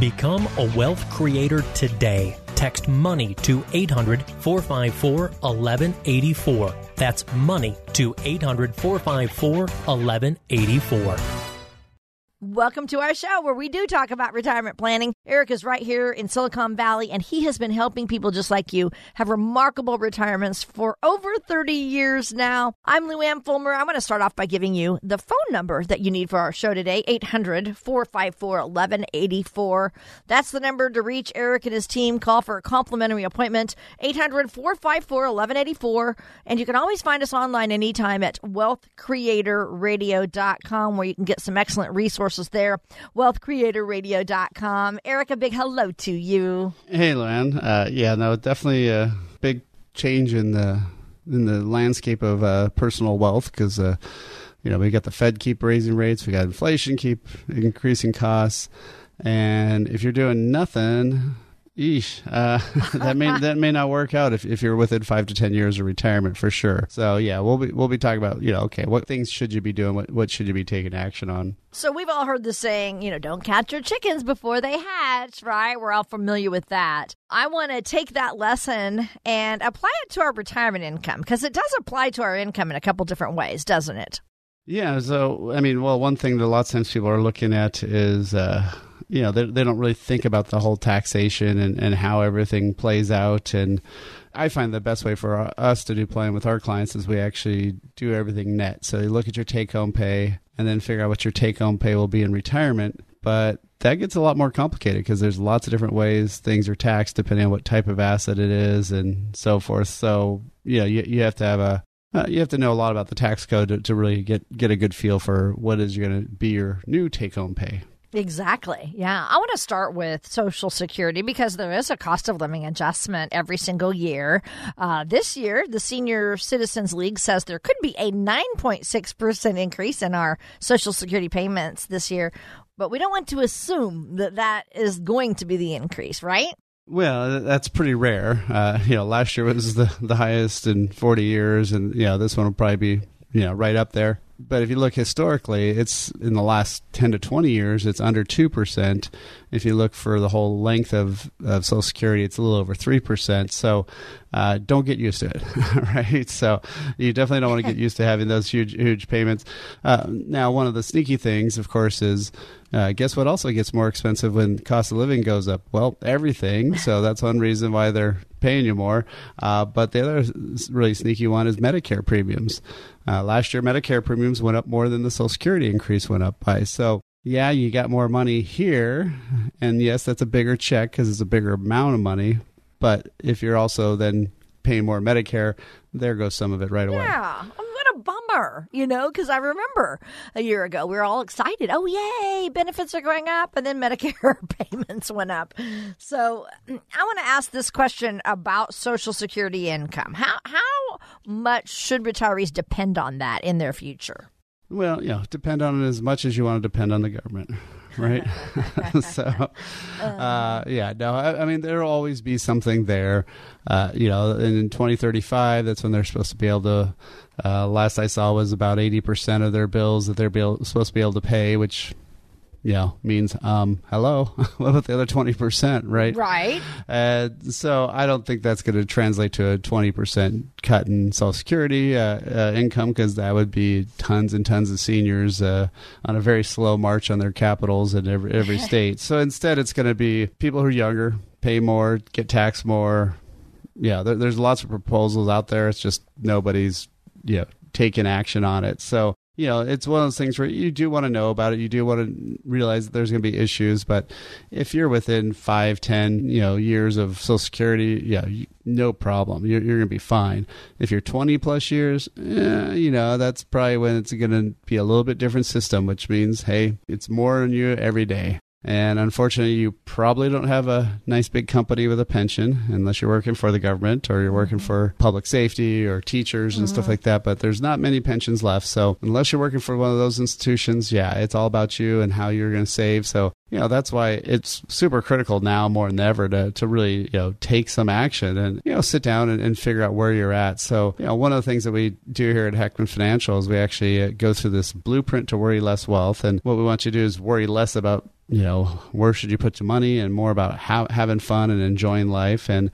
Become a wealth creator today. Text money to 800 454 1184. That's money to 800 454 1184. Welcome to our show where we do talk about retirement planning. Eric is right here in Silicon Valley and he has been helping people just like you have remarkable retirements for over 30 years now. I'm Luann Fulmer. I'm going to start off by giving you the phone number that you need for our show today 800 454 1184. That's the number to reach Eric and his team. Call for a complimentary appointment 800 454 1184. And you can always find us online anytime at wealthcreatorradio.com where you can get some excellent resources resources there. WealthCreatorRadio.com. Eric, a big hello to you. Hey, Luann. Uh, yeah, no, definitely a big change in the in the landscape of uh, personal wealth because uh, you know we got the Fed keep raising rates, we got inflation keep increasing costs, and if you're doing nothing, Eesh, uh, that may that may not work out if, if you're within five to ten years of retirement for sure. So yeah, we'll be we'll be talking about you know okay what things should you be doing what what should you be taking action on. So we've all heard the saying you know don't catch your chickens before they hatch, right? We're all familiar with that. I want to take that lesson and apply it to our retirement income because it does apply to our income in a couple different ways, doesn't it? Yeah. So I mean, well, one thing that a lot of times people are looking at is. Uh, you know, they, they don't really think about the whole taxation and, and how everything plays out. And I find the best way for us to do planning with our clients is we actually do everything net. So you look at your take home pay and then figure out what your take home pay will be in retirement. But that gets a lot more complicated because there's lots of different ways things are taxed depending on what type of asset it is and so forth. So, you know, you, you have to have a uh, you have to know a lot about the tax code to, to really get get a good feel for what is going to be your new take home pay. Exactly. Yeah. I want to start with Social Security because there is a cost of living adjustment every single year. Uh, this year, the Senior Citizens League says there could be a 9.6% increase in our Social Security payments this year, but we don't want to assume that that is going to be the increase, right? Well, that's pretty rare. Uh, you know, last year was the, the highest in 40 years, and, you know, this one will probably be, you know, right up there but if you look historically, it's in the last 10 to 20 years, it's under 2%. If you look for the whole length of, of Social Security, it's a little over 3%. So uh, don't get used to it, right? So you definitely don't want to get used to having those huge, huge payments. Uh, now, one of the sneaky things, of course, is uh, guess what also gets more expensive when cost of living goes up? Well, everything. So that's one reason why they're paying you more. Uh, but the other really sneaky one is Medicare premiums. Uh, last year, Medicare premiums went up more than the Social Security increase went up by. So, yeah, you got more money here. And yes, that's a bigger check because it's a bigger amount of money. But if you're also then paying more Medicare, there goes some of it right away. Yeah oh, What a bummer, you know, because I remember a year ago we were all excited. Oh, yay, benefits are going up. And then Medicare payments went up. So I want to ask this question about Social Security income. How, how much should retirees depend on that in their future? Well, yeah, depend on it as much as you want to depend on the government right? so, uh, yeah, no, I, I, mean, there'll always be something there. Uh, you know, in 2035, that's when they're supposed to be able to. Uh, last I saw was about 80% of their bills that they're be supposed to be able to pay, which you know, means um, hello. what about the other twenty percent, right? Right. Uh, so I don't think that's going to translate to a twenty percent cut in Social Security uh, uh, income because that would be tons and tons of seniors uh, on a very slow march on their capitals in every every state. So instead, it's going to be people who are younger, pay more, get taxed more. Yeah, there, there's lots of proposals out there. It's just nobody's you know taking action on it. So you know, it's one of those things where you do want to know about it. You do want to realize that there's going to be issues. But if you're within five, ten, you know, years of Social Security, yeah, you, no problem. You're, you're going to be fine. If you're 20 plus years, eh, you know, that's probably when it's going to be a little bit different system, which means, hey, it's more on you every day. And unfortunately, you probably don't have a nice big company with a pension unless you're working for the government or you're working for public safety or teachers and stuff like that. But there's not many pensions left. So unless you're working for one of those institutions, yeah, it's all about you and how you're going to save. So you know that's why it's super critical now more than ever to, to really you know take some action and you know sit down and, and figure out where you're at so you know one of the things that we do here at heckman financial is we actually uh, go through this blueprint to worry less wealth and what we want you to do is worry less about you know where should you put your money and more about how having fun and enjoying life and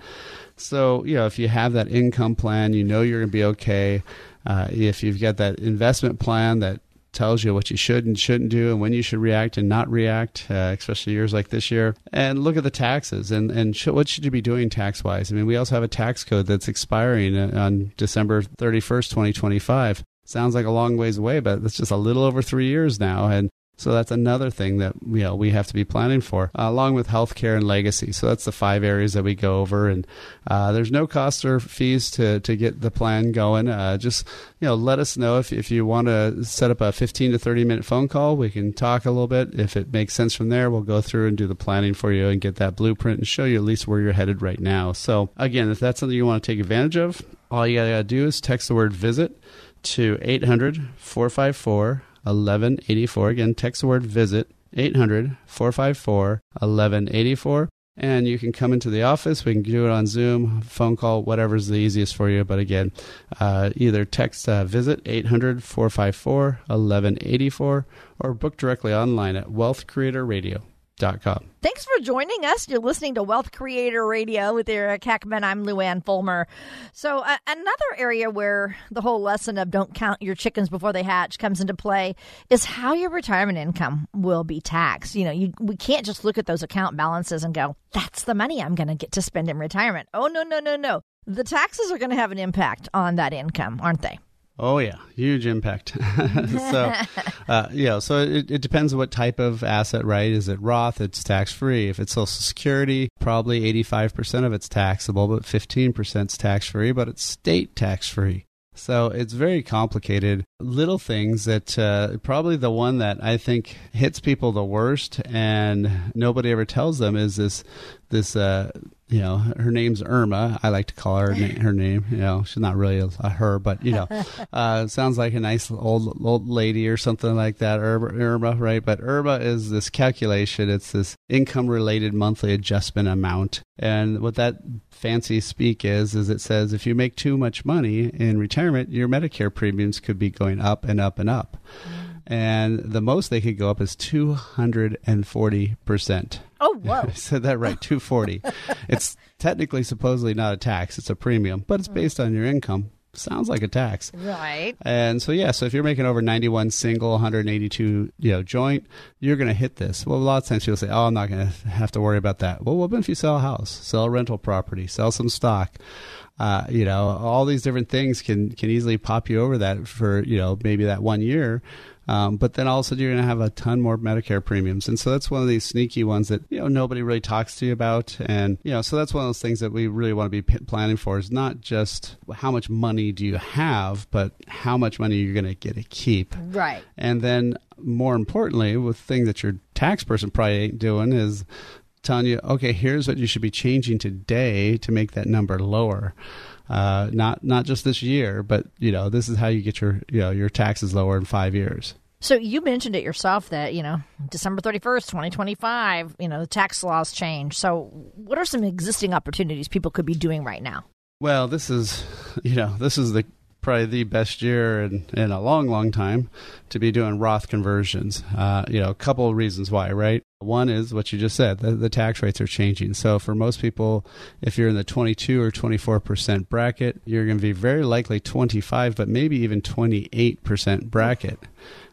so you know if you have that income plan you know you're going to be okay uh, if you've got that investment plan that tells you what you should and shouldn't do and when you should react and not react, uh, especially years like this year. And look at the taxes and, and sh- what should you be doing tax wise? I mean, we also have a tax code that's expiring uh, on December 31st, 2025. Sounds like a long ways away, but it's just a little over three years now. And so that's another thing that you know we have to be planning for, uh, along with healthcare and legacy. So that's the five areas that we go over, and uh, there's no cost or fees to, to get the plan going. Uh, just you know, let us know if if you want to set up a 15 to 30 minute phone call. We can talk a little bit. If it makes sense from there, we'll go through and do the planning for you and get that blueprint and show you at least where you're headed right now. So again, if that's something you want to take advantage of, all you gotta do is text the word visit to 800 454 1184. Again, text the word visit 800 454 1184. And you can come into the office. We can do it on Zoom, phone call, whatever's the easiest for you. But again, uh, either text uh, visit 800 454 1184 or book directly online at wealthcreatorradio.com. Thanks for joining us. You're listening to Wealth Creator Radio with Eric Heckman. I'm Luann Fulmer. So, uh, another area where the whole lesson of don't count your chickens before they hatch comes into play is how your retirement income will be taxed. You know, you, we can't just look at those account balances and go, that's the money I'm going to get to spend in retirement. Oh, no, no, no, no. The taxes are going to have an impact on that income, aren't they? Oh yeah, huge impact. so, uh, yeah, so it, it depends what type of asset, right? Is it Roth? It's tax free. If it's Social Security, probably eighty-five percent of it's taxable, but fifteen percent is tax free. But it's state tax free. So it's very complicated. Little things that uh, probably the one that I think hits people the worst, and nobody ever tells them is this this uh, you know her name's Irma. I like to call her na- her name. You know she's not really a, a her, but you know uh, sounds like a nice old old lady or something like that. Irma, Irma, right? But Irma is this calculation. It's this income related monthly adjustment amount, and what that fancy speak is is it says if you make too much money in retirement, your Medicare premiums could be going up and up and up. And the most they could go up is 240%. Oh, whoa. I said that right, 240. it's technically supposedly not a tax, it's a premium, but it's based on your income. Sounds like a tax. Right. And so yeah, so if you're making over 91 single, 182, you know, joint, you're going to hit this. Well, a lot of times people say, "Oh, I'm not going to have to worry about that." Well, what if you sell a house, sell a rental property, sell some stock? Uh, you know, all these different things can can easily pop you over that for you know maybe that one year. Um, but then also you're going to have a ton more Medicare premiums, and so that's one of these sneaky ones that you know nobody really talks to you about, and you know so that's one of those things that we really want to be p- planning for is not just how much money do you have, but how much money you're going to get to keep, Right. and then more importantly, with thing that your tax person probably ain't doing is telling you, okay, here's what you should be changing today to make that number lower. Uh, not not just this year, but you know this is how you get your you know your taxes lower in five years. So you mentioned it yourself that, you know, December 31st, 2025, you know, the tax laws change. So what are some existing opportunities people could be doing right now? Well, this is you know this is the probably the best year in, in a long, long time to be doing Roth conversions. Uh, you know, a couple of reasons why, right? One is what you just said, the, the tax rates are changing. So for most people, if you're in the 22 or 24% bracket, you're going to be very likely 25, but maybe even 28% bracket.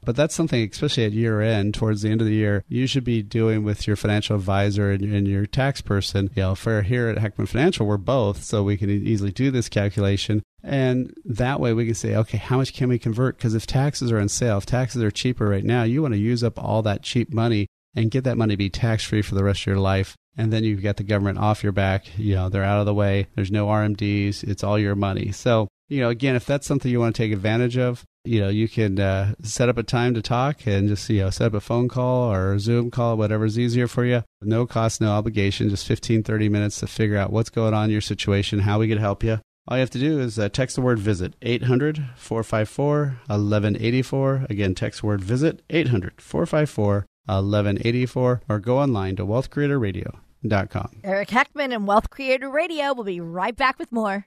But that's something, especially at year end, towards the end of the year, you should be doing with your financial advisor and, and your tax person. You know, for here at Heckman Financial, we're both, so we can easily do this calculation. And that way we can say, okay, how much can we convert? Because if taxes are on sale, if taxes are cheaper right now, you want to use up all that cheap money and get that money to be tax free for the rest of your life. And then you've got the government off your back. You know, they're out of the way. There's no RMDs. It's all your money. So you know, again, if that's something you want to take advantage of, you know, you can uh, set up a time to talk and just, you know, set up a phone call or a Zoom call, whatever's easier for you. No cost, no obligation, just 15, 30 minutes to figure out what's going on in your situation, how we could help you. All you have to do is uh, text the word visit 800 454 1184. Again, text word visit 800 454 1184 or go online to wealthcreatorradio.com. Eric Heckman and Wealth Creator Radio will be right back with more.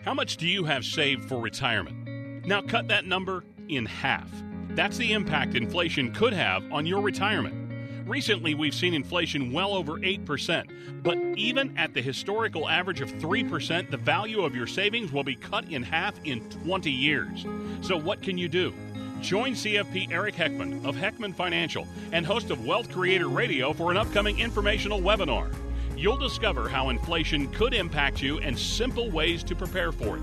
How much do you have saved for retirement? Now cut that number in half. That's the impact inflation could have on your retirement. Recently, we've seen inflation well over 8%, but even at the historical average of 3%, the value of your savings will be cut in half in 20 years. So, what can you do? Join CFP Eric Heckman of Heckman Financial and host of Wealth Creator Radio for an upcoming informational webinar. You'll discover how inflation could impact you and simple ways to prepare for it.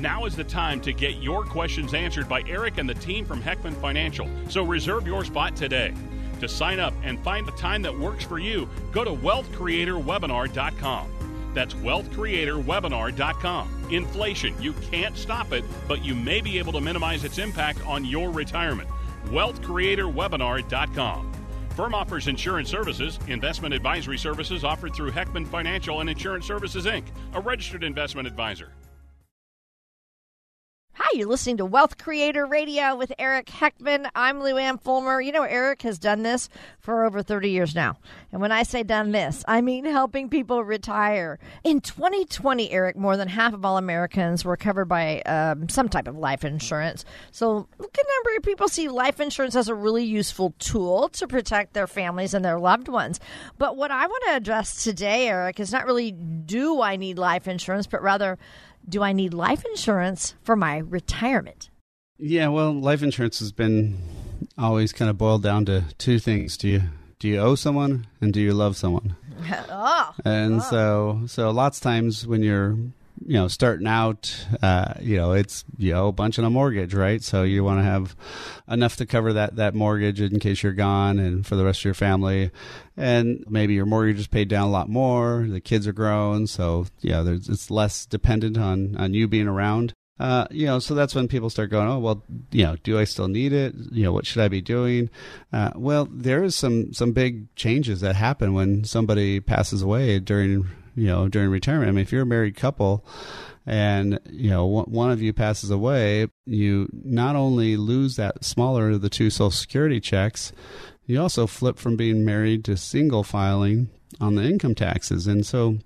Now is the time to get your questions answered by Eric and the team from Heckman Financial, so reserve your spot today. To sign up and find the time that works for you, go to wealthcreatorwebinar.com. That's wealthcreatorwebinar.com. Inflation, you can't stop it, but you may be able to minimize its impact on your retirement. wealthcreatorwebinar.com. Firm offers insurance services, investment advisory services offered through Heckman Financial and Insurance Services Inc., a registered investment advisor. You're listening to Wealth Creator Radio with Eric Heckman. I'm Lou Luann Fulmer. You know, Eric has done this for over 30 years now. And when I say done this, I mean helping people retire. In 2020, Eric, more than half of all Americans were covered by um, some type of life insurance. So, good number of people see life insurance as a really useful tool to protect their families and their loved ones. But what I want to address today, Eric, is not really do I need life insurance, but rather, do I need life insurance for my retirement? Yeah, well, life insurance has been always kind of boiled down to two things. Do you do you owe someone and do you love someone? oh, and oh. so so lots of times when you're you know starting out uh, you know it's you know a bunch on a mortgage right? So you want to have enough to cover that that mortgage in case you're gone and for the rest of your family. And maybe your mortgage is paid down a lot more. The kids are grown. So yeah there's it's less dependent on on you being around. Uh, you know, so that's when people start going, oh, well, you know, do I still need it? You know, what should I be doing? Uh, well, there is some some big changes that happen when somebody passes away during you know during retirement. I mean, if you're a married couple and you know one of you passes away, you not only lose that smaller of the two Social Security checks, you also flip from being married to single filing on the income taxes, and so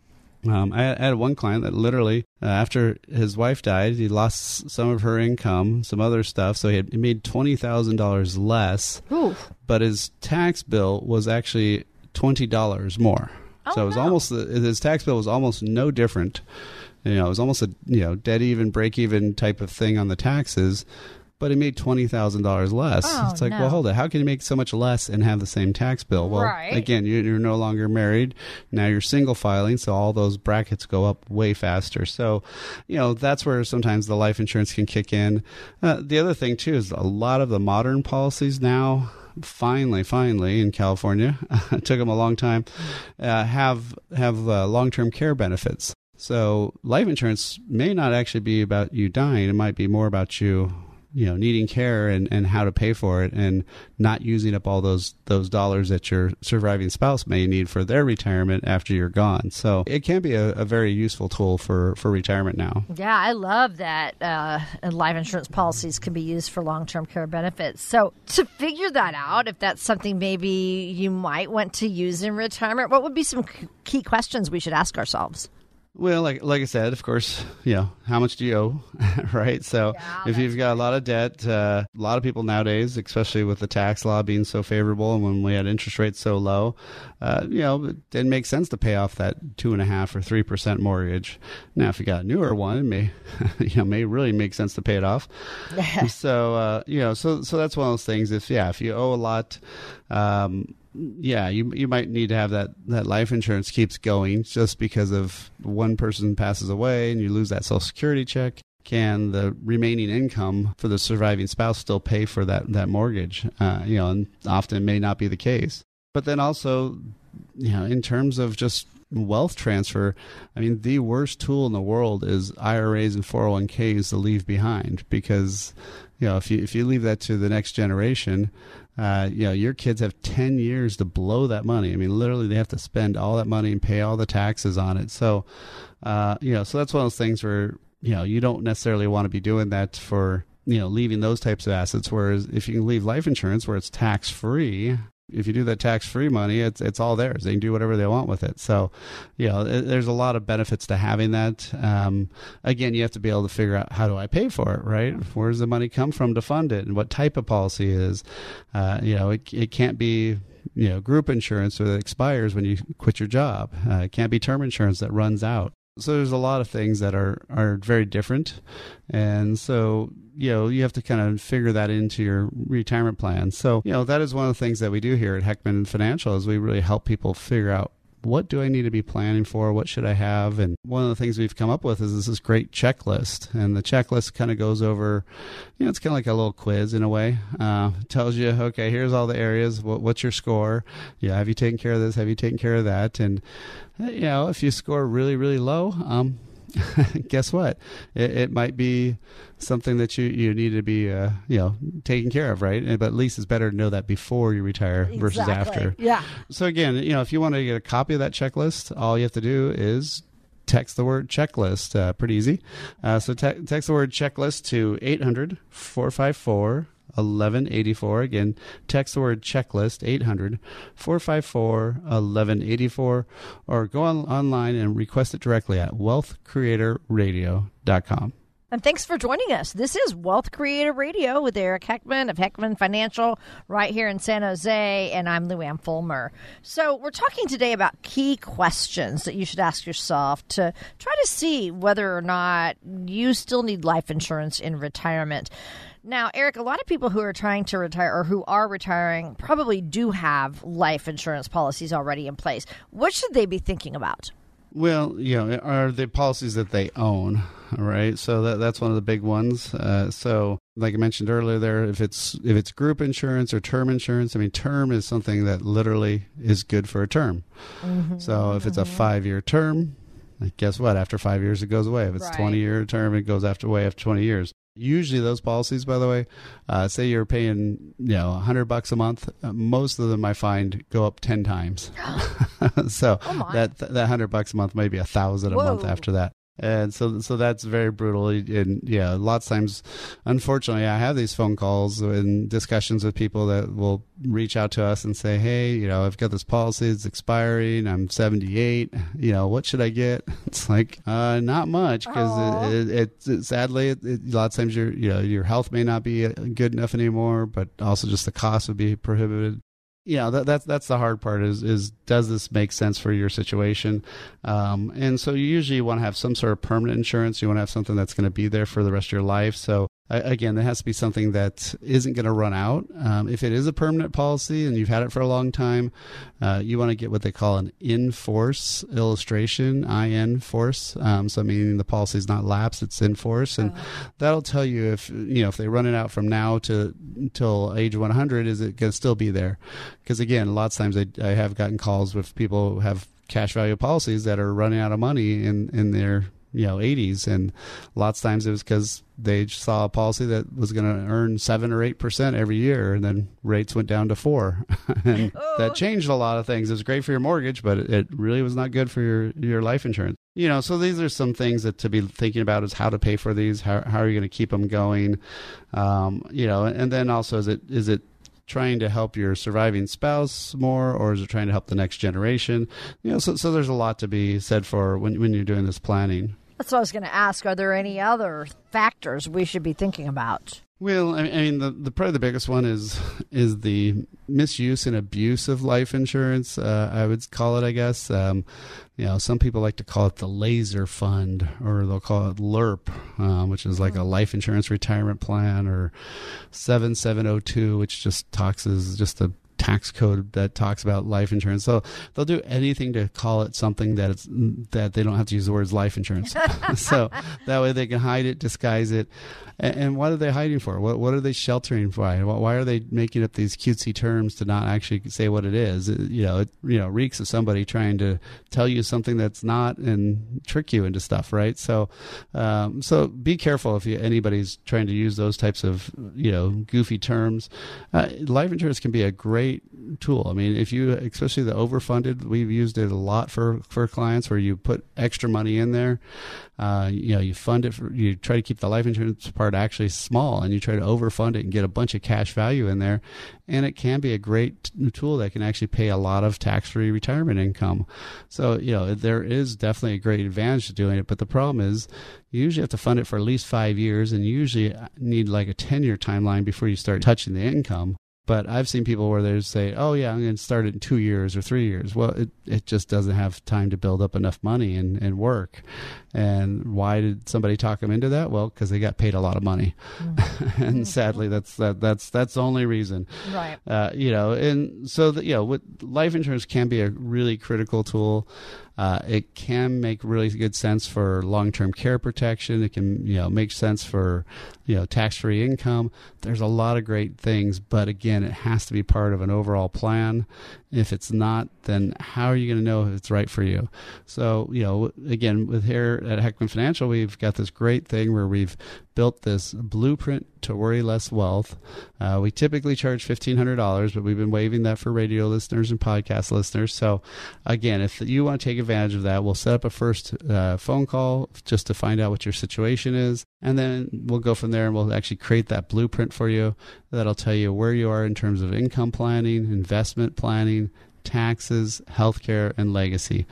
um, I, had one client that literally, uh, after his wife died, he lost some of her income, some other stuff. So he, had, he made twenty thousand dollars less, but his tax bill was actually twenty dollars more. Oh, so it was no. almost his tax bill was almost no different. You know, it was almost a you know dead even, break even type of thing on the taxes. But he made twenty thousand dollars less. Oh, it's like, no. well, hold it. How can you make so much less and have the same tax bill? Well, Right. again, you- you're no longer married. Now you're single filing, so all those brackets go up way faster. So, you know, that's where sometimes the life insurance can kick in. Uh, the other thing too is a lot of the modern policies now. Finally, finally, in California, it took them a long time. Uh, have have uh, long term care benefits. So life insurance may not actually be about you dying. It might be more about you you know needing care and, and how to pay for it and not using up all those those dollars that your surviving spouse may need for their retirement after you're gone so it can be a, a very useful tool for for retirement now Yeah, I love that uh, life insurance policies can be used for long term care benefits. So, to figure that out, if that's something maybe you might want to use in retirement, what would be some key questions we should ask ourselves? Well, like like I said, of course, you know how much do you owe, right? So Yeah, if you've got a lot of debt, uh, a lot of people nowadays, especially with the tax law being so favorable and when we had interest rates so low, uh, you know, it didn't make sense to pay off that two and a half or three percent mortgage. Now, if you got a newer one, it may you know may really make sense to pay it off. so uh, you know, so so that's one of those things. If yeah, if you owe a lot. Um, yeah, you you might need to have that that life insurance keeps going just because of one person passes away and you lose that social security check. Can the remaining income for the surviving spouse still pay for that that mortgage? Uh, you know, and often may not be the case. But then also, you know, in terms of just wealth transfer, I mean, the worst tool in the world is IRAs and 401ks to leave behind because, you know, if you if you leave that to the next generation, uh, you know, your kids have 10 years to blow that money. I mean, literally, they have to spend all that money and pay all the taxes on it. So, uh, you know, so that's one of those things where, you know, you don't necessarily want to be doing that for, you know, leaving those types of assets. Whereas if you can leave life insurance where it's tax free, if you do that tax free money, it's it's all theirs. They can do whatever they want with it. So, you know, there's a lot of benefits to having that. Um, again, you have to be able to figure out how do I pay for it, right? Where does the money come from to fund it, and what type of policy is? Uh, you know, it it can't be you know group insurance that expires when you quit your job. Uh, it can't be term insurance that runs out. So there's a lot of things that are are very different, and so you know you have to kind of figure that into your retirement plan. So you know that is one of the things that we do here at Heckman Financial is we really help people figure out what do I need to be planning for? What should I have? And one of the things we've come up with is this great checklist. And the checklist kind of goes over, you know, it's kind of like a little quiz in a way. Uh, tells you, okay, here's all the areas. What, what's your score? Yeah, have you taken care of this? Have you taken care of that? And, you know, if you score really, really low, um, guess what? It, it, might be something that you, you need to be uh, you know taken care of, right? But at least it's better to know that before you retire exactly. versus after. Yeah. So again, you know, if you want to get a copy of that checklist, all you have to do is text the word checklist. Uh, pretty easy. Uh, so te- text the word checklist to 800 454 1184. Again, text the word checklist 800 454 1184 or go on, online and request it directly at wealthcreatorradio.com. And thanks for joining us. This is Wealth Creator Radio with Eric Heckman of Heckman Financial right here in San Jose, and I'm Luann Fulmer. So, we're talking today about key questions that you should ask yourself to try to see whether or not you still need life insurance in retirement. Now, Eric, a lot of people who are trying to retire or who are retiring probably do have life insurance policies already in place. What should they be thinking about? Well, you know, are the policies that they own, right? So that that's one of the big ones. Uh, so, like I mentioned earlier, there, if it's if it's group insurance or term insurance, I mean, term is something that literally is good for a term. Mm-hmm, so, if mm-hmm. it's a mm-hmm. five year term, guess what? After five years, it goes away. If it's right. twenty year term, it goes after away after twenty years. Usually, those policies, by the way, uh, say you're paying you know hundred bucks a month. Uh, most of them I find go up ten times. so oh that that hundred bucks a month may be a thousand a month after that and so so that's very brutal. And yeah lots of times unfortunately i have these phone calls and discussions with people that will reach out to us and say hey you know i've got this policy it's expiring i'm 78 you know what should i get? It's like uh, not much because it, it, it, sadly it, it, a lot of times your you know your health may not be good enough anymore but also just the cost would be prohibited yeah, that, that's that's the hard part. Is is does this make sense for your situation? Um, and so you usually want to have some sort of permanent insurance. You want to have something that's going to be there for the rest of your life. So again, there has to be something that isn't going to run out. Um, if it is a permanent policy and you've had it for a long time, uh, you want to get what they call an in force illustration, IN force. Um, so meaning the policy is not lapsed, it's in force, and oh. that'll tell you if you know if they run it out from now to until age 100, is it going to still be there? Because again, lots of times I, I have gotten calls with people who have cash value policies that are running out of money in in their you know 80s and lots of times it was because they saw a policy that was going to earn 7 or 8% every year and then rates went down to 4 and oh. that changed a lot of things. It was great for your mortgage but it really was not good for your your life insurance. You know so these are some things that to be thinking about is how to pay for these how, how are you going to keep them going? Um, you know and then also is it is it trying to help your surviving spouse more, or is it trying to help the next generation? You know, so so there's a lot to be said for when when you're doing this planning. That's what I was going to ask. Are there any other factors we should be thinking about? Well, I mean, the, the probably the biggest one is is the misuse and abuse of life insurance. Uh, I would call it, I guess. Um, you know, some people like to call it the laser fund, or they'll call it LIRP, uh, which is like a mm-hmm. life insurance retirement plan, or seven seven zero two, which just talks is just a tax code that talks about life insurance. So they'll do anything to call it something that it's that they don't have to use the words life insurance. so that way they can hide it, disguise it. And, and what are they hiding for? What what are they sheltering for? Why are they making up these cutesy terms to not actually say what it is? It, you know, it you know reeks of somebody trying to tell you something that's not and trick you into stuff, right? So, um, so be careful if you, anybody's trying to use those types of you know goofy terms. Uh, life insurance can be a great tool. I mean, if you, especially the overfunded, we've used it a lot for for clients where you put extra money in there. Uh, you know, you fund it. For, you try to keep the life insurance part actually small, and you try to overfund it and get a bunch of cash value in there. And it can be a great tool that can actually pay a lot of tax-free retirement income. So, you know, there is definitely a great advantage to doing it. But the problem is, you usually have to fund it for at least five years, and you usually need like a ten-year timeline before you start touching the income. But I've seen people where they say, "Oh yeah, I'm going to start it in two years or three years." Well, it it just doesn't have time to build up enough money and, and work. And why did somebody talk them into that? Well, because they got paid a lot of money, mm. and sadly, that's that that's that's the only reason. Right. Uh, you know, and so that you know, with life insurance can be a really critical tool. Uh, it can make really good sense for long-term care protection. It can, you know, make sense for, you know, tax-free income. There's a lot of great things, but again, it has to be part of an overall plan. If it's not, then how are you going to know if it's right for you? So, you know, again, with here at Heckman Financial, we've got this great thing where we've built this blueprint to worry less wealth. Uh, we typically charge $1,500, but we've been waiving that for radio listeners and podcast listeners. So, again, if you want to take advantage of that, we'll set up a first uh, phone call just to find out what your situation is. And then we'll go from there and we'll actually create that blueprint for you that'll tell you where you are in terms of income planning, investment planning, taxes, healthcare, and legacy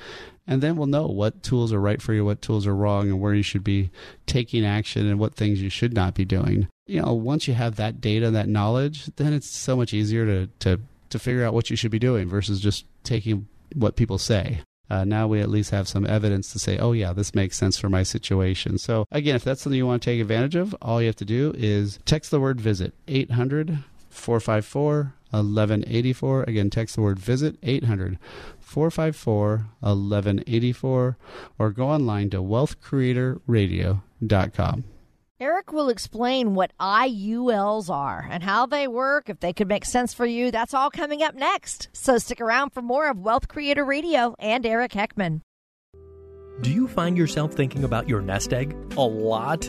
and then we'll know what tools are right for you, what tools are wrong, and where you should be taking action and what things you should not be doing. You know, once you have that data, that knowledge, then it's so much easier to to to figure out what you should be doing versus just taking what people say. Uh, now we at least have some evidence to say, oh, yeah, this makes sense for my situation. So, again, if that's something you want to take advantage of, all you have to do is text the word visit 800 454 1184. Again, text the word visit 800 454 1184 or go online to wealthcreatorradio.com. Eric will explain what IULs are and how they work, if they could make sense for you. That's all coming up next. So stick around for more of Wealth Creator Radio and Eric Heckman. Do you find yourself thinking about your nest egg a lot?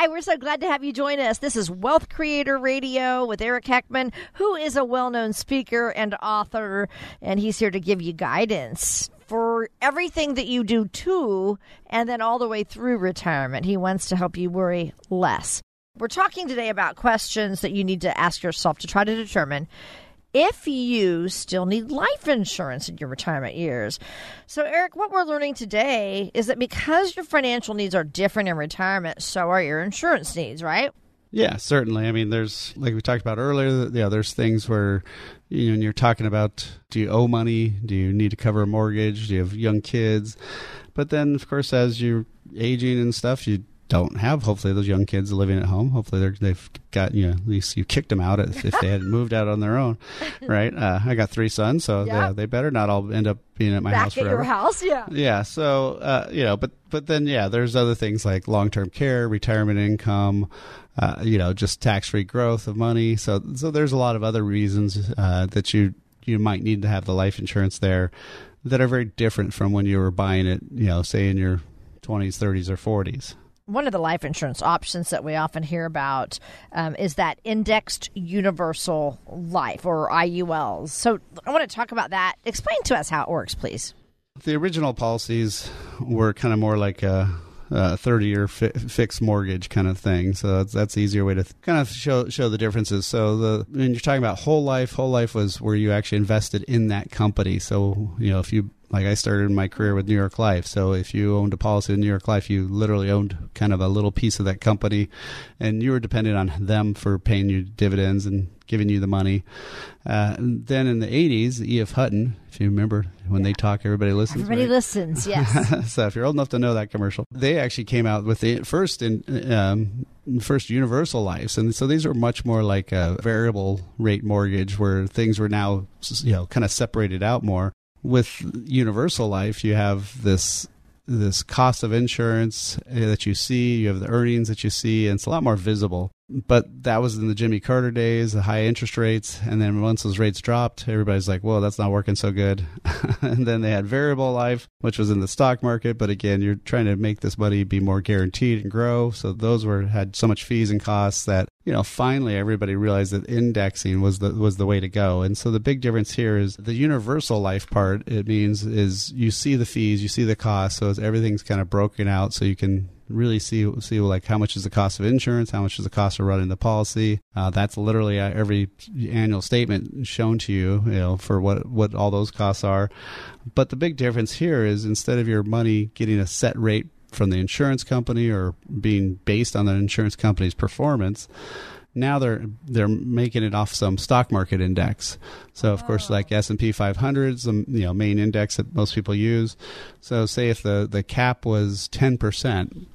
Hi, we're so glad to have you join us. This is Wealth Creator Radio with Eric Heckman, who is a well known speaker and author, and he's here to give you guidance for everything that you do too, and then all the way through retirement. He wants to help you worry less. We're talking today about questions that you need to ask yourself to try to determine if you still need life insurance in your retirement years. So, Eric, what we're learning today is that because your financial needs are different in retirement, so are your insurance needs, right? Yeah, certainly. I mean, there's like we talked about earlier. Yeah, there's things where you know, you're talking about do you owe money? Do you need to cover a mortgage? Do you have young kids? But then, of course, as you're aging and stuff, you don't have hopefully those young kids living at home. Hopefully they're, they've got you know at least you kicked them out if, if they hadn't moved out on their own right? Uh, i got three sons so yeah, they better not all end up being at my house. Back house at forever. your house yeah. Yeah so uh, you know but but then yeah there's other things like long-term care retirement income uh, you know just tax-free growth of money. So so there's a lot of other reasons uh, that you you might need to have the life insurance there that are very different from when you were buying it, you know, say in your 20s, 30s, or 40s one of the life insurance options that we often hear about um, is that indexed universal life or IULs. So I want to talk about that. Explain to us how it works, please. The original policies were kind of more like a, a 30 year fi- fixed mortgage kind of thing. So that's, that's the easier way to th- kind of show, show the differences. So the, when you're talking about whole life, whole life was where you actually invested in that company. So, you know, if you like I started my career with New York Life. So if you owned a policy in New York Life, you literally owned kind of a little piece of that company, and you were dependent on them for paying you dividends and giving you the money. Uh, then in the 80s, E.F. Hutton, if you remember, when yeah. they talk, everybody listens. Everybody right? listens, yes. so if you're old enough to know that commercial, they actually came out with the first in um, first universal lives, and so these are much more like a variable rate mortgage, where things were now you know kind of separated out more with universal life you have this this cost of insurance eh, that you see you have the earnings that you see and it's a lot more visible but that was in the Jimmy Carter days, the high interest rates, and then once those rates dropped, everybody's like, "Whoa, that's not working so good." and then they had variable life, which was in the stock market, but again, you're trying to make this money be more guaranteed and grow. So those were had so much fees and costs that you know finally everybody realized that indexing was the was the way to go. And so the big difference here is the universal life part. It means is you see the fees, you see the costs, so everything's kind of broken out, so you can really see see like how much is the cost of insurance, how much is the cost of running the policy. Uh, that's literally uh, every annual statement shown to you, you know, for what what all those costs are. But the big difference here is instead of your money getting a set rate from the insurance company or being based on the insurance company's performance now they're they're making it off some stock market index. So of course, like S and P 500 is the you know main index that most people use. So say if the the cap was ten percent,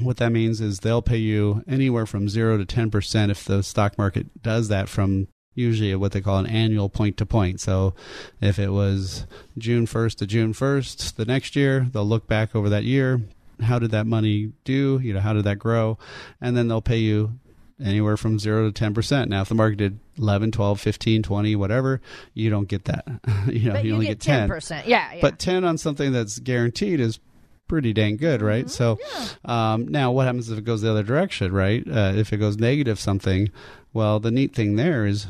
what that means is they'll pay you anywhere from 0 to 10% if the stock market does that from usually what they call an annual point to point. So if it was June 1st to June 1st the next year, they'll look back over that year. How did that money do? You know, how did that grow? And then they'll pay you anywhere from 0 to 10%. Now if the market did 11, 12, 15, 20, whatever, you don't get that. you know, but you, you only get, get 10%. Yeah, yeah. But 10 on something that's guaranteed is pretty dang good, right? Mm-hmm. So yeah. um, now what happens if it goes the other direction, right? Uh, if it goes negative something, well, the neat thing there is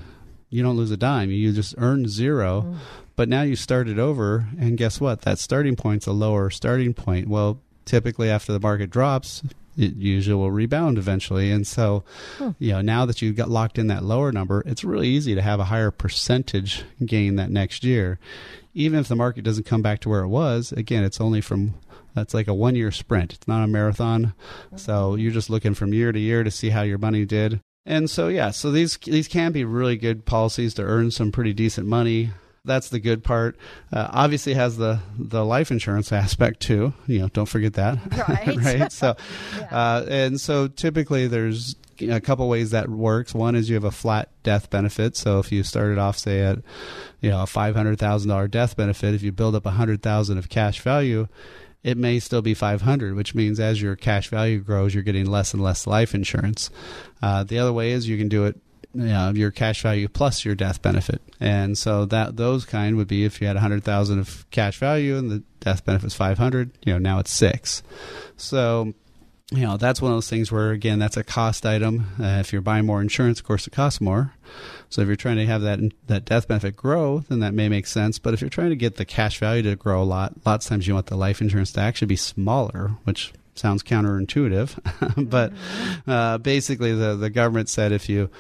you don't lose a dime. You just earn 0 mm. But now you started over, and guess what? That starting point's a lower starting point. Well, typically after the market drops, it usually will rebound eventually. And so, hmm. you know, now that you've got locked in that lower number, it's really easy to have a higher percentage gain that next year. Even if the market doesn't come back to where it was, again, it's only from that's like a one year sprint. It's not a marathon. So you're just looking from year to year to see how your money did. And so yeah, so these these can be really good policies to earn some pretty decent money. That's the good part. Uh, obviously, has the the life insurance aspect too. You know, don't forget that. Right. right. So, yeah. uh, and so typically there's a couple ways that works. One is you have a flat death benefit. So if you started off, say at you know a five hundred thousand dollar death benefit, if you build up a hundred thousand of cash value, it may still be 500 which means as your cash value grows you're getting less and less life insurance. Uh, the other way is you can do it you know, your cash value plus your death benefit. And so that those kind would be if you had 100000 of cash value and the death benefit is 500 you know now it's six. So you know that's one of those things where again that's a cost item. Uh, if you're buying more insurance of course it costs more so if you're trying to have that that death benefit grow then that may make sense. But if you're trying to get the cash value to grow a lot lots of times you want the life insurance to actually be smaller which sounds counterintuitive. But mm-hmm. uh, basically the, the government said if you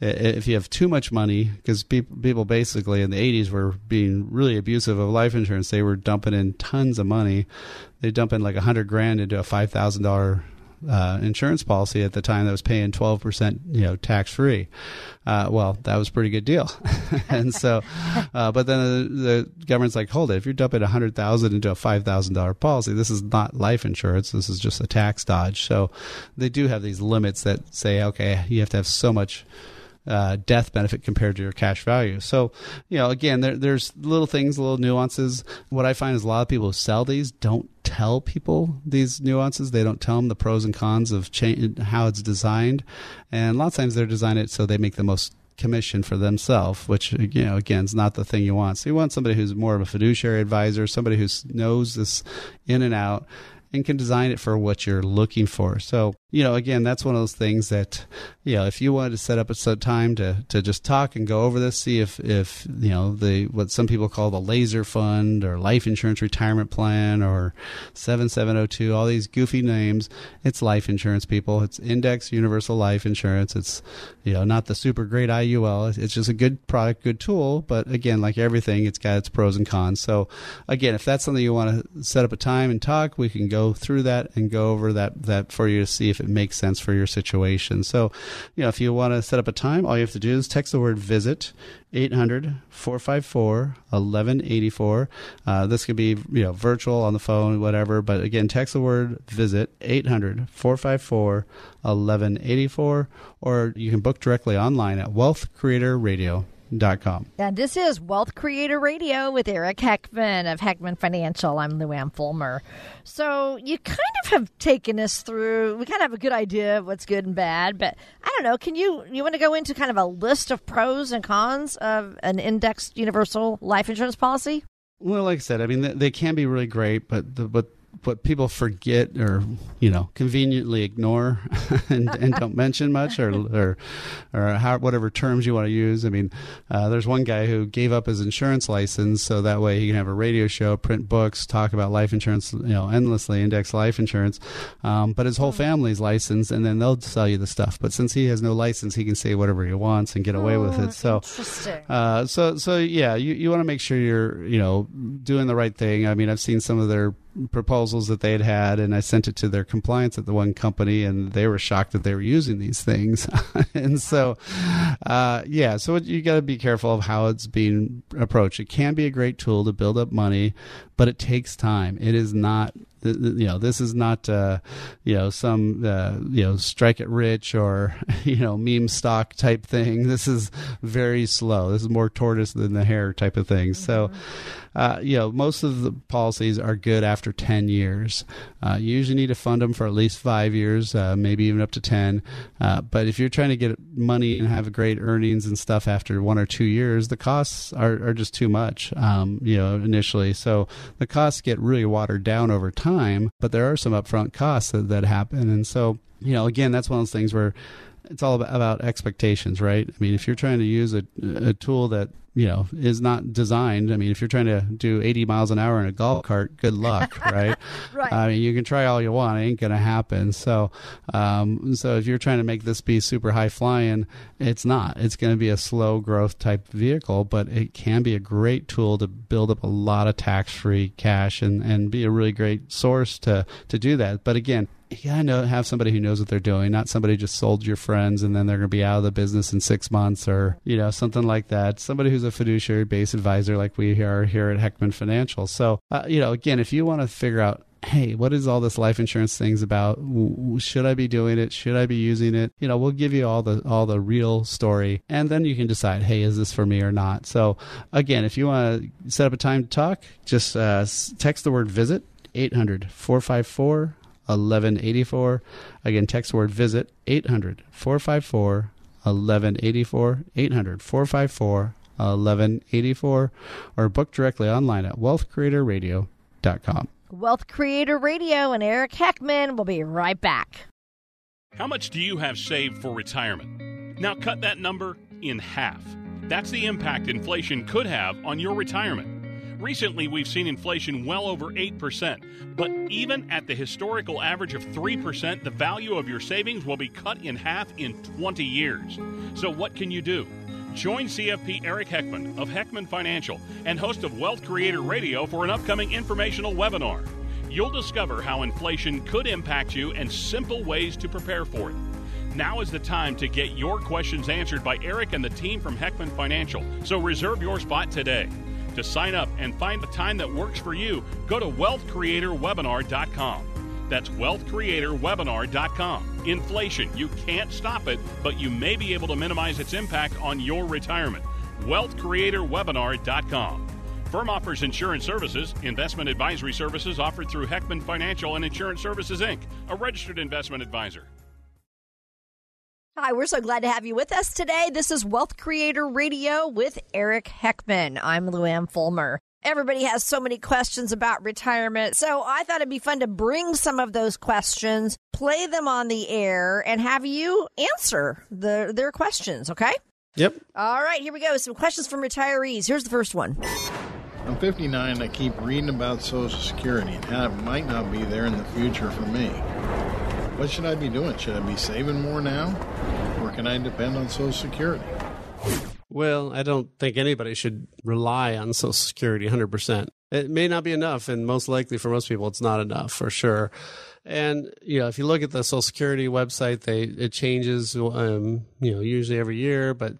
if you have too much money because people, people basically in the 80s were being really abusive of life insurance. They were dumping in tons of money. They dump in like a hundred grand into a five thousand dollar uh, insurance policy at the time that was paying 12% you know tax free uh, well that was a pretty good deal. And so uh, but then the, the, government's like hold it if you're dumping 100000 into a $5000 policy this is not life insurance this is just a tax dodge. So they do have these limits that say okay you have to have so much uh, death benefit compared to your cash value. So, you know, again, there, there's little things, little nuances. What I find is a lot of people who sell these don't tell people these nuances. They don't tell them the pros and cons of how it's designed, and a lot of times they're designing it so they make the most commission for themselves, which you know again is not the thing you want. So you want somebody who's more of a fiduciary advisor, somebody who knows this in and out, and can design it for what you're looking for. So you know, again, that's one of those things that, you know, if you wanted to set up a time to, to just talk and go over this, see if, if, you know, the, what some people call the laser fund or life insurance retirement plan or 7702, all these goofy names, it's life insurance people. It's index universal life insurance. It's, you know, not the super great IUL. It's just a good product, good tool. But again, like everything, it's got its pros and cons. So again, if that's something you want to set up a time and talk, we can go through that and go over that, that for you to see if if it makes sense for your situation. So, you know, if you want to set up a time, all you have to do is text the word visit 800 454 1184. Uh, this could be, you know, virtual on the phone, whatever. But again, text the word visit 800 454 1184, or you can book directly online at Wealth Creator Radio com. And this is Wealth Creator Radio with Eric Heckman of Heckman Financial. I'm Lou Luann Fulmer. So you kind of have taken us through. We kind of have a good idea of what's good and bad, but I don't know. Can you you want to go into kind of a list of pros and cons of an indexed universal life insurance policy? Well, like I said, I mean they, they can be really great, but the, but what people forget or you know conveniently ignore and, and don't mention much or or, or how, whatever terms you want to use. I mean, uh, there's one guy who gave up his insurance license so that way he can have a radio show, print books, talk about life insurance, you know, endlessly, index life insurance. Um, but his whole hmm. family's licensed, and then they'll sell you the stuff. But since he has no license, he can say whatever he wants and get away with it. Oh, so, uh, so so yeah, you you want to make sure you're you know doing the right thing. I mean, I've seen some of their proposals that they had had, and I sent it to their compliance at the one company, and they were shocked that they were using these things. and so, uh, yeah, so you got to be careful of how it's being approached. It can be a great tool to build up money, but it takes time. It is not you know this is not uh, you know some uh, you know strike it rich or you know meme stock type thing. This is very slow. This is more tortoise than the hare type of thing. Mm-hmm. so uh, you know most of the policies are good after 10 years. Uh, you usually need to fund them for at least five years uh, maybe even up to 10 uh, but if you're trying to get money and have great earnings and stuff after one or two years the costs are, are just too much um, you know initially. So the costs get really watered down over time time, but there are some upfront costs that, that happen. And so, you know, again, that's one of those things where it's all about, about expectations, right? I mean, if you're trying to use a, a tool that you know is not designed. I mean, if you're trying to do 80 miles an hour in a golf cart, good luck, right? right. I mean, you can try all you want, it ain't going to happen. So, um, so if you're trying to make this be super high flying, it's not. It's going to be a slow growth type vehicle, but it can be a great tool to build up a lot of tax free cash and and be a really great source to to do that. But again, you gotta know, have somebody who knows what they're doing, not somebody just sold your friends and then they're gonna be out of the business in six months or you know something like that. Somebody who's a fiduciary based advisor like we are here at Heckman Financial. So uh, you know, again, if you want to figure out hey, what is all this life insurance things about? Should I be doing it? Should I be using it? You know, we'll give you all the all the real story, and then you can decide, hey, is this for me or not? So, again, if you want to set up a time to talk, just uh, text the word visit 800 454 1184. Again, text word visit 800 454 1184. 800 454 1184. Or book directly online at wealthcreatorradio.com. Wealth Creator Radio and Eric Heckman will be right back. How much do you have saved for retirement? Now cut that number in half. That's the impact inflation could have on your retirement. Recently, we've seen inflation well over 8%, but even at the historical average of 3%, the value of your savings will be cut in half in 20 years. So, what can you do? Join CFP Eric Heckman of Heckman Financial and host of Wealth Creator Radio for an upcoming informational webinar. You'll discover how inflation could impact you and simple ways to prepare for it. Now is the time to get your questions answered by Eric and the team from Heckman Financial, so reserve your spot today. To sign up and find the time that works for you, go to wealthcreatorwebinar.com. That's wealthcreatorwebinar.com. Inflation, you can't stop it, but you may be able to minimize its impact on your retirement. wealthcreatorwebinar.com. Firm offers insurance services, investment advisory services offered through Heckman Financial and Insurance Services Inc., a registered investment advisor. Hi, we're so glad to have you with us today. This is Wealth Creator Radio with Eric Heckman. I'm Luann Fulmer. Everybody has so many questions about retirement, so I thought it'd be fun to bring some of those questions, play them on the air, and have you answer the, their questions, okay? Yep. All right, here we go. Some questions from retirees. Here's the first one. I'm 59 I keep reading about Social Security and how it might not be there in the future for me. What should I be doing? Should I be saving more now? Or can I depend on Social Security? Well, I don't think anybody should rely on Social Security 100%. It may not be enough, and most likely for most people, it's not enough for sure. And you know, if you look at the Social Security website, they it changes, um, you know, usually every year, but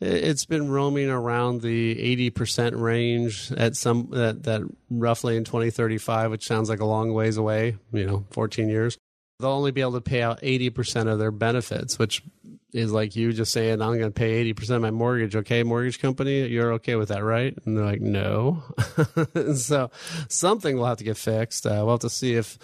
it's been roaming around the 80% range at some that that roughly in 2035 which sounds like a long ways away you know 14 years they'll only be able to pay out 80% of their benefits which is like you just saying i'm going to pay 80% of my mortgage okay mortgage company you're okay with that right and they're like no so something will have to get fixed uh, we'll have to see if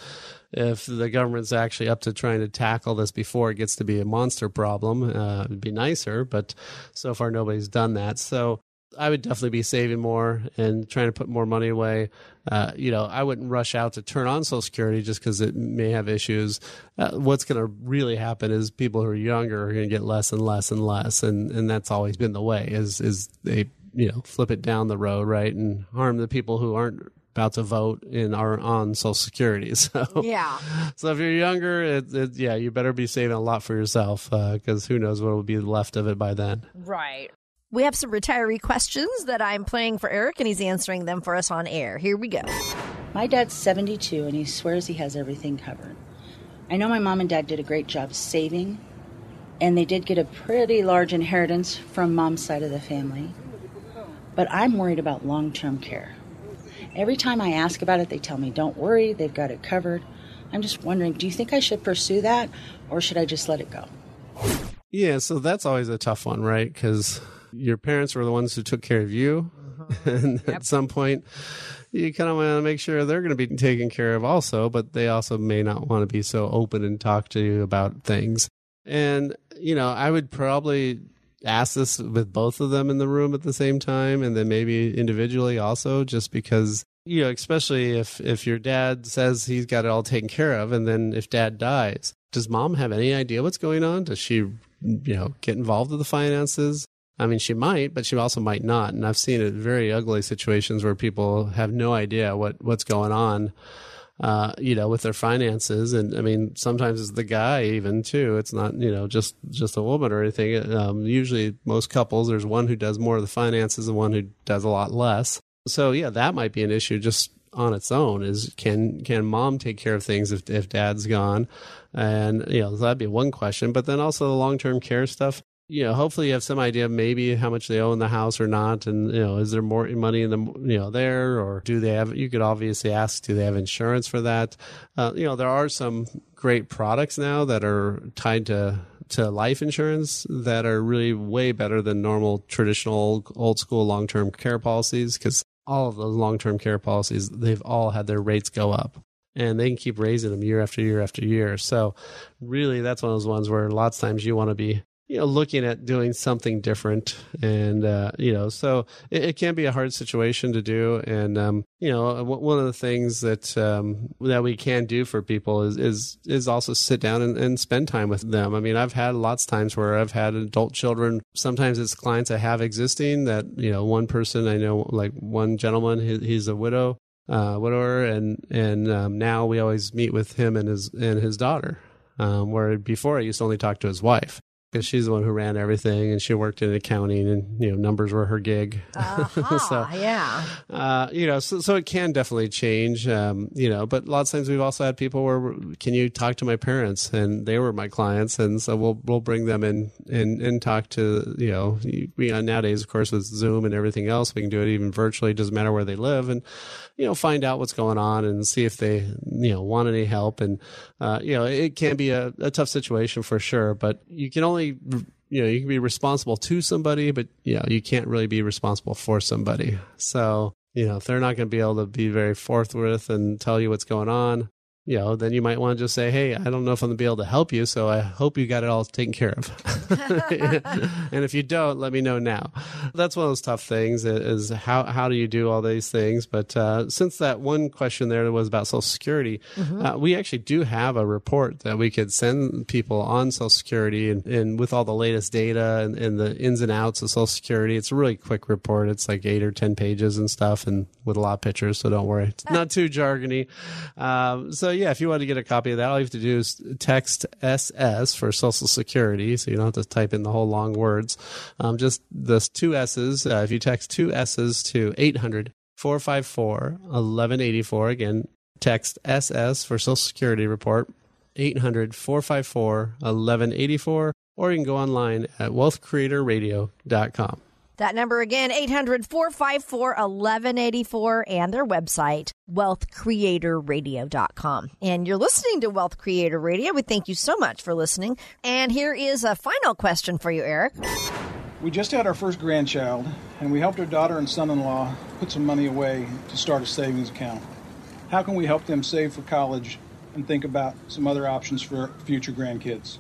if the government's actually up to trying to tackle this before it gets to be a monster problem. Uh, it'd be nicer, but so far nobody's done that. So I would definitely be saving more and trying to put more money away. Uh, you know, I wouldn't rush out to turn on Social Security just because it may have issues. Uh, what's going to really happen is people who are younger are going to get less and less and less, and and that's always been the way. Is is they you know flip it down the road right and harm the people who aren't about to vote and are on Social Security. So Yeah. so if you're younger, it, it, yeah, you better be saving a lot for yourself because who knows what will be left of it by then. Right. We have some retiree questions that I'm playing for Eric, and he's answering them for us on air. Here we go. My dad's 72 and he swears he has everything covered. I know my mom and dad did a great job saving, and they did get a pretty large inheritance from mom's side of the family. But I'm worried about long term care. Every time I ask about it, they tell me, don't worry, they've got it covered. I'm just wondering, do you think I should pursue that or should I just let it go? Yeah, so that's always a tough one, right? Because your parents were the ones who took care of you. Uh-huh. and at some point, you kind of want to make sure they're going to be taken care of also, but they also may not want to be so open and talk to you about things. And, you know, I would probably ask this with both of them in the room at the same time and then maybe individually also just because you know especially if if your dad says he's got it all taken care of and then if dad dies does mom have any idea what's going on does she you know get involved with the finances I mean, she might, but she also might not. And I've seen it very ugly situations where people have no idea what, what's going on uh, you know, with their finances. And I mean, sometimes it's the guy even too. It's not, you know, just, just a woman or anything. Um, usually most couples, there's one who does more of the finances and one who does a lot less. So yeah, that might be an issue just on its own is can, can mom take care of things if, if dad's gone? And, you know, that'd be one question, but then also the long-term care stuff you know, hopefully you have some idea maybe how much they own the house or not, and you know, is there more money in the you know there, or do they have? You could obviously ask, do they have insurance for that? Uh, you know, there are some great products now that are tied to to life insurance that are really way better than normal traditional old school long term care policies because all of those long term care policies they've all had their rates go up and they can keep raising them year after year after year. So really that's one of those ones where lots of times you want to be you know looking at doing something different. And uh, you know so it, it, can be a hard situation to do. And um, you know one of the things that um, that we can do for people is is is also sit down and, and spend time with them. I mean i've had lots of times where i've had adult children. Sometimes it's clients i have existing that you know one person i know like one gentleman he, he's a widow uh, widower. And and um, now we always meet with him and his and his daughter. Um, where before I used to only talk to his wife because she's the one who ran everything and she worked in accounting and you know numbers were her gig. Uh-huh, so yeah. uh, you know so, so it can definitely change um, you know but lots of times we've also had people where can you talk to my parents? And they were my clients and so we'll we'll bring them in and and talk to you know we nowadays of course with zoom and everything else we can do it even virtually it doesn't matter where they live and you know find out what's going on and see if they you know want any help and uh, you know it can be a, a tough situation for sure but you can only you know you can be responsible to somebody but you know you can't really be responsible for somebody. So you know if they're not going to be able to be very forthwith and tell you what's going on you know, then you might want to just say, Hey, I don't know if I'm going to be able to help you. So I hope you got it all taken care of. and if you don't, let me know now. That's one of those tough things is how, how do you do all these things? But uh, since that one question there was about Social Security, mm-hmm. uh, we actually do have a report that we could send people on Social Security and, and with all the latest data and, and, the ins and outs of Social Security. It's a really quick report. It's like eight or 10 pages and stuff and with a lot of pictures. So don't worry. It's not too jargony. Um, so yeah, if you want to get a copy of that, all you have to do is text SS for Social Security, so you don't have to type in the whole long words. Um, just the two S's. Uh, if you text two S's to 800 454 1184, again, text SS for Social Security report, 800 454 1184, or you can go online at wealthcreatorradio.com. That number again, 800 454 1184, and their website, wealthcreatorradio.com. And you're listening to Wealth Creator Radio. We thank you so much for listening. And here is a final question for you, Eric. We just had our first grandchild, and we helped our daughter and son in law put some money away to start a savings account. How can we help them save for college and think about some other options for future grandkids?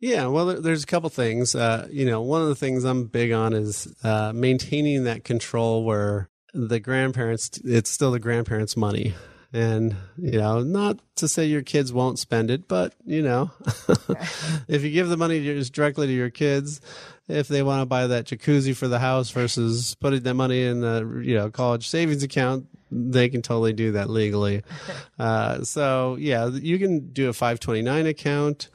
Yeah, well, there's a couple things. Uh, you know, one of the things I'm big on is uh, maintaining that control where the grandparents, it's still the grandparents' money. And, you know, not to say your kids won't spend it, but, you know, if you give the money just directly to your kids, if they want to buy that jacuzzi for the house versus putting that money in the, you know, college savings account, they can totally do that legally. Uh, so, yeah, you can do a 529 account.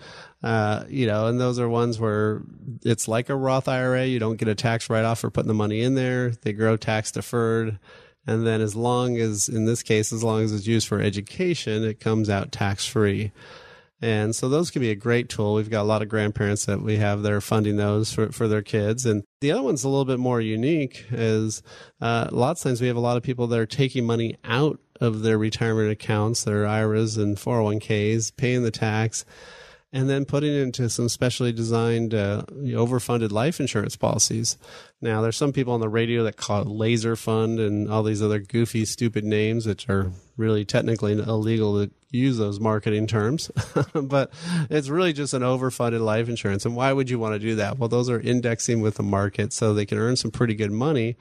Uh, you know, and those are ones where it's like a Roth IRA. You don't get a tax write off for putting the money in there. They grow tax deferred. And then as long as, in this case, as long as it's used for education, it comes out tax free. And so those can be a great tool. We've got a lot of grandparents that we have that are funding those for, for their kids. And the other one's a little bit more unique is uh, a lot of times we have a lot of people that are taking money out of their retirement accounts, their IRAs and 401ks, paying the tax and then putting it into some specially designed uh, overfunded life insurance policies. Now, there's some people on the radio that call it laser fund and all these other goofy, stupid names, which are really technically illegal to use those marketing terms. but it's really just an overfunded life insurance. And why would you want to do that? Well, those are indexing with the market so they can earn some pretty good money.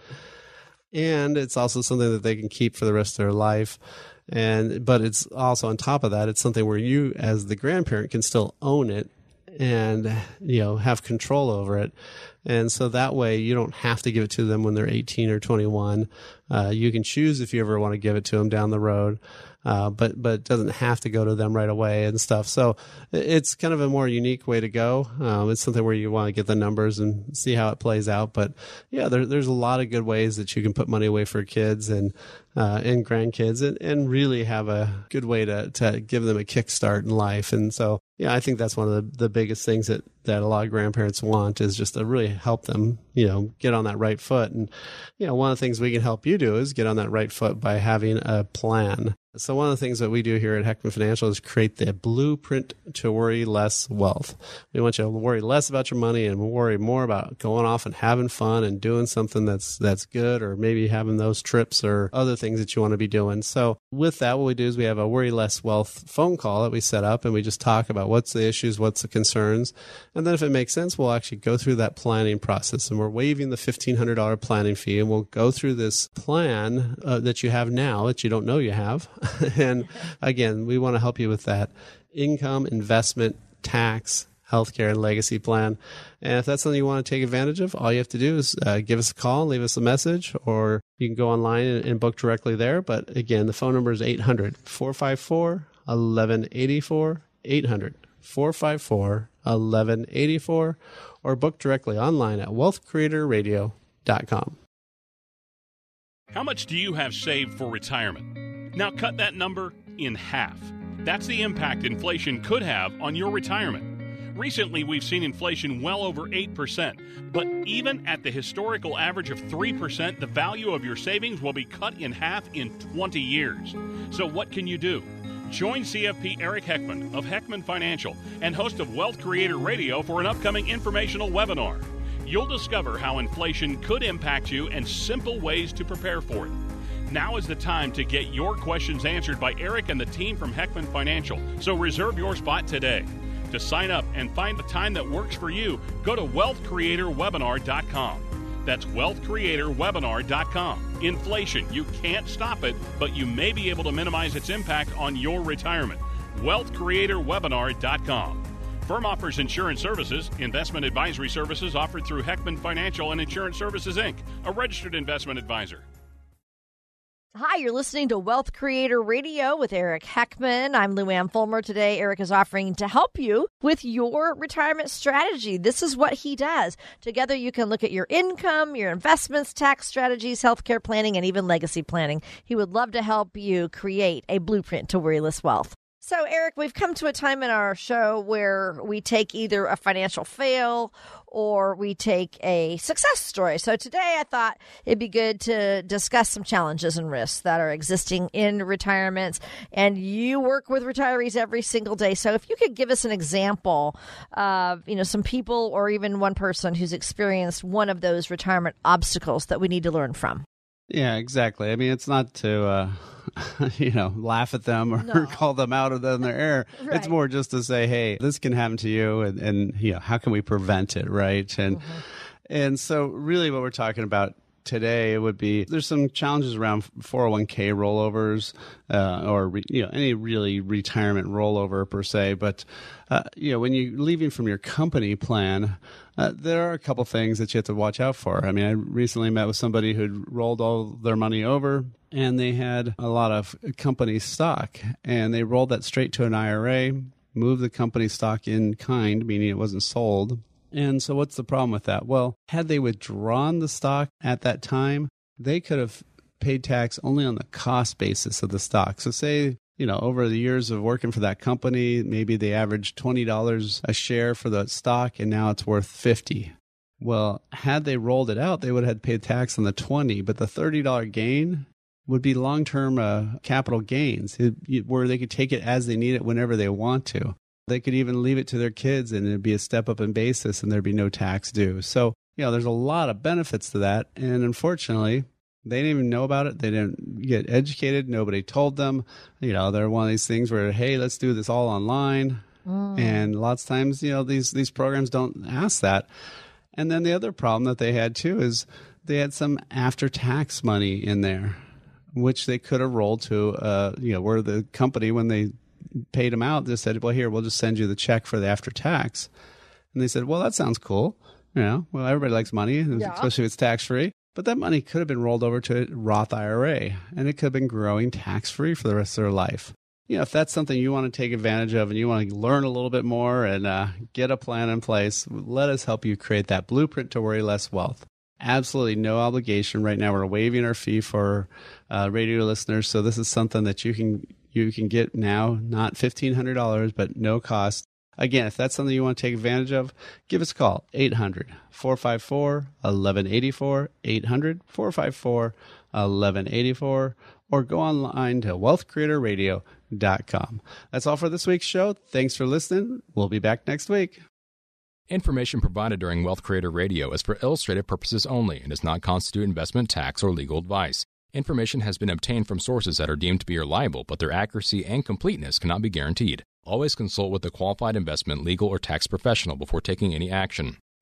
And it's also something that they can keep for the rest of their life and but it's also on top of that it's something where you as the grandparent can still own it and you know have control over it. And so that way you don't have to give it to them when they're 18 or 21 uh, you can choose if you ever want to give it to them down the road uh, but but doesn't have to go to them right away and stuff. So it's kind of a more unique way to go. Um, it's something where you want to get the numbers and see how it plays out. But yeah, there, there's a lot of good ways that you can put money away for kids and uh, and grandkids and, and really have a good way to, to give them a kickstart in life. And so, yeah, I think that's one of the, the biggest things that, that a lot of grandparents want is just to really help them, you know, get on that right foot. And, you know, one of the things we can help you do is get on that right foot by having a plan. So one of the things that we do here at Heckman Financial is create the blueprint to worry less wealth. We want you to worry less about your money and worry more about going off and having fun and doing something that's that's good or maybe having those trips or other things that you want to be doing. So with that what we do is we have a worry less wealth phone call that we set up and we just talk about what's the issues, what's the concerns, and then if it makes sense, we'll actually go through that planning process and we're waiving the $1500 planning fee and we'll go through this plan uh, that you have now that you don't know you have and again, we want to help you with that income, investment, tax, healthcare, and legacy plan. And if that's something you want to take advantage of, all you have to do is uh, give us a call, leave us a message, or you can go online and, and book directly there. But again, the phone number is 800 454 1184. 800 454 1184 or book directly online at wealthcreatorradio.com. How much do you have saved for retirement? Now cut that number in half. That's the impact inflation could have on your retirement. Recently, we've seen inflation well over 8%, but even at the historical average of 3%, the value of your savings will be cut in half in 20 years. So, what can you do? Join CFP Eric Heckman of Heckman Financial and host of Wealth Creator Radio for an upcoming informational webinar. You'll discover how inflation could impact you and simple ways to prepare for it. Now is the time to get your questions answered by Eric and the team from Heckman Financial. So reserve your spot today. To sign up and find the time that works for you, go to wealthcreatorwebinar.com. That's wealthcreatorwebinar.com. Inflation, you can't stop it, but you may be able to minimize its impact on your retirement. wealthcreatorwebinar.com. Firm offers insurance services, investment advisory services offered through Heckman Financial and Insurance Services Inc., a registered investment advisor. Hi, you're listening to Wealth Creator Radio with Eric Heckman. I'm Lou Ann Fulmer. Today, Eric is offering to help you with your retirement strategy. This is what he does. Together, you can look at your income, your investments, tax strategies, healthcare planning, and even legacy planning. He would love to help you create a blueprint to worryless wealth. So, Eric, we've come to a time in our show where we take either a financial fail or we take a success story. So, today I thought it'd be good to discuss some challenges and risks that are existing in retirements. And you work with retirees every single day. So, if you could give us an example of, you know, some people or even one person who's experienced one of those retirement obstacles that we need to learn from. Yeah, exactly. I mean, it's not to, uh, you know, laugh at them or no. call them out of their error. right. It's more just to say, hey, this can happen to you, and, and you know, how can we prevent it, right? And mm-hmm. and so, really, what we're talking about today it would be there's some challenges around 401k rollovers uh, or re, you know any really retirement rollover per se but uh, you know when you're leaving from your company plan uh, there are a couple things that you have to watch out for. I mean i recently met with somebody who'd rolled all their money over and they had a lot of company stock and they rolled that straight to an ira moved the company stock in kind meaning it wasn't sold and so, what's the problem with that? Well, had they withdrawn the stock at that time, they could have paid tax only on the cost basis of the stock. So, say, you know, over the years of working for that company, maybe they averaged $20 a share for the stock and now it's worth 50. Well, had they rolled it out, they would have paid tax on the 20, but the $30 gain would be long-term uh, capital gains where they could take it as they need it whenever they want to. They could even leave it to their kids and it'd be a step up in basis and there'd be no tax due. So, you know, there's a lot of benefits to that. And unfortunately, they didn't even know about it. They didn't get educated. Nobody told them. You know, they're one of these things where, hey, let's do this all online. Mm. And lots of times, you know, these these programs don't ask that. And then the other problem that they had too is they had some after tax money in there, which they could have rolled to, uh, you know, where the company when they paid them out, just said, well, here, we'll just send you the check for the after tax. And they said, well, that sounds cool. You know, well, everybody likes money, yeah. especially if it's tax free. But that money could have been rolled over to a Roth IRA and it could have been growing tax free for the rest of their life. You know, if that's something you want to take advantage of and you want to learn a little bit more and uh, get a plan in place, let us help you create that blueprint to worry less wealth. Absolutely no obligation. Right now, we're waiving our fee for uh, radio listeners. So, this is something that you can you can get now, not $1,500, but no cost. Again, if that's something you want to take advantage of, give us a call 800 454 1184, 800 454 1184, or go online to wealthcreatorradio.com. That's all for this week's show. Thanks for listening. We'll be back next week. Information provided during Wealth Creator Radio is for illustrative purposes only and does not constitute investment, tax, or legal advice. Information has been obtained from sources that are deemed to be reliable, but their accuracy and completeness cannot be guaranteed. Always consult with a qualified investment, legal, or tax professional before taking any action.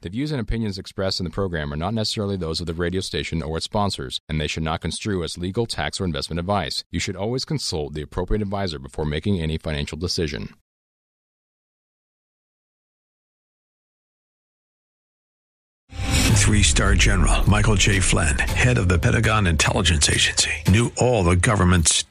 The views and opinions expressed in the program are not necessarily those of the radio station or its sponsors, and they should not construe as legal, tax, or investment advice. You should always consult the appropriate advisor before making any financial decision. Three star general Michael J. Flynn, head of the Pentagon Intelligence Agency, knew all the government's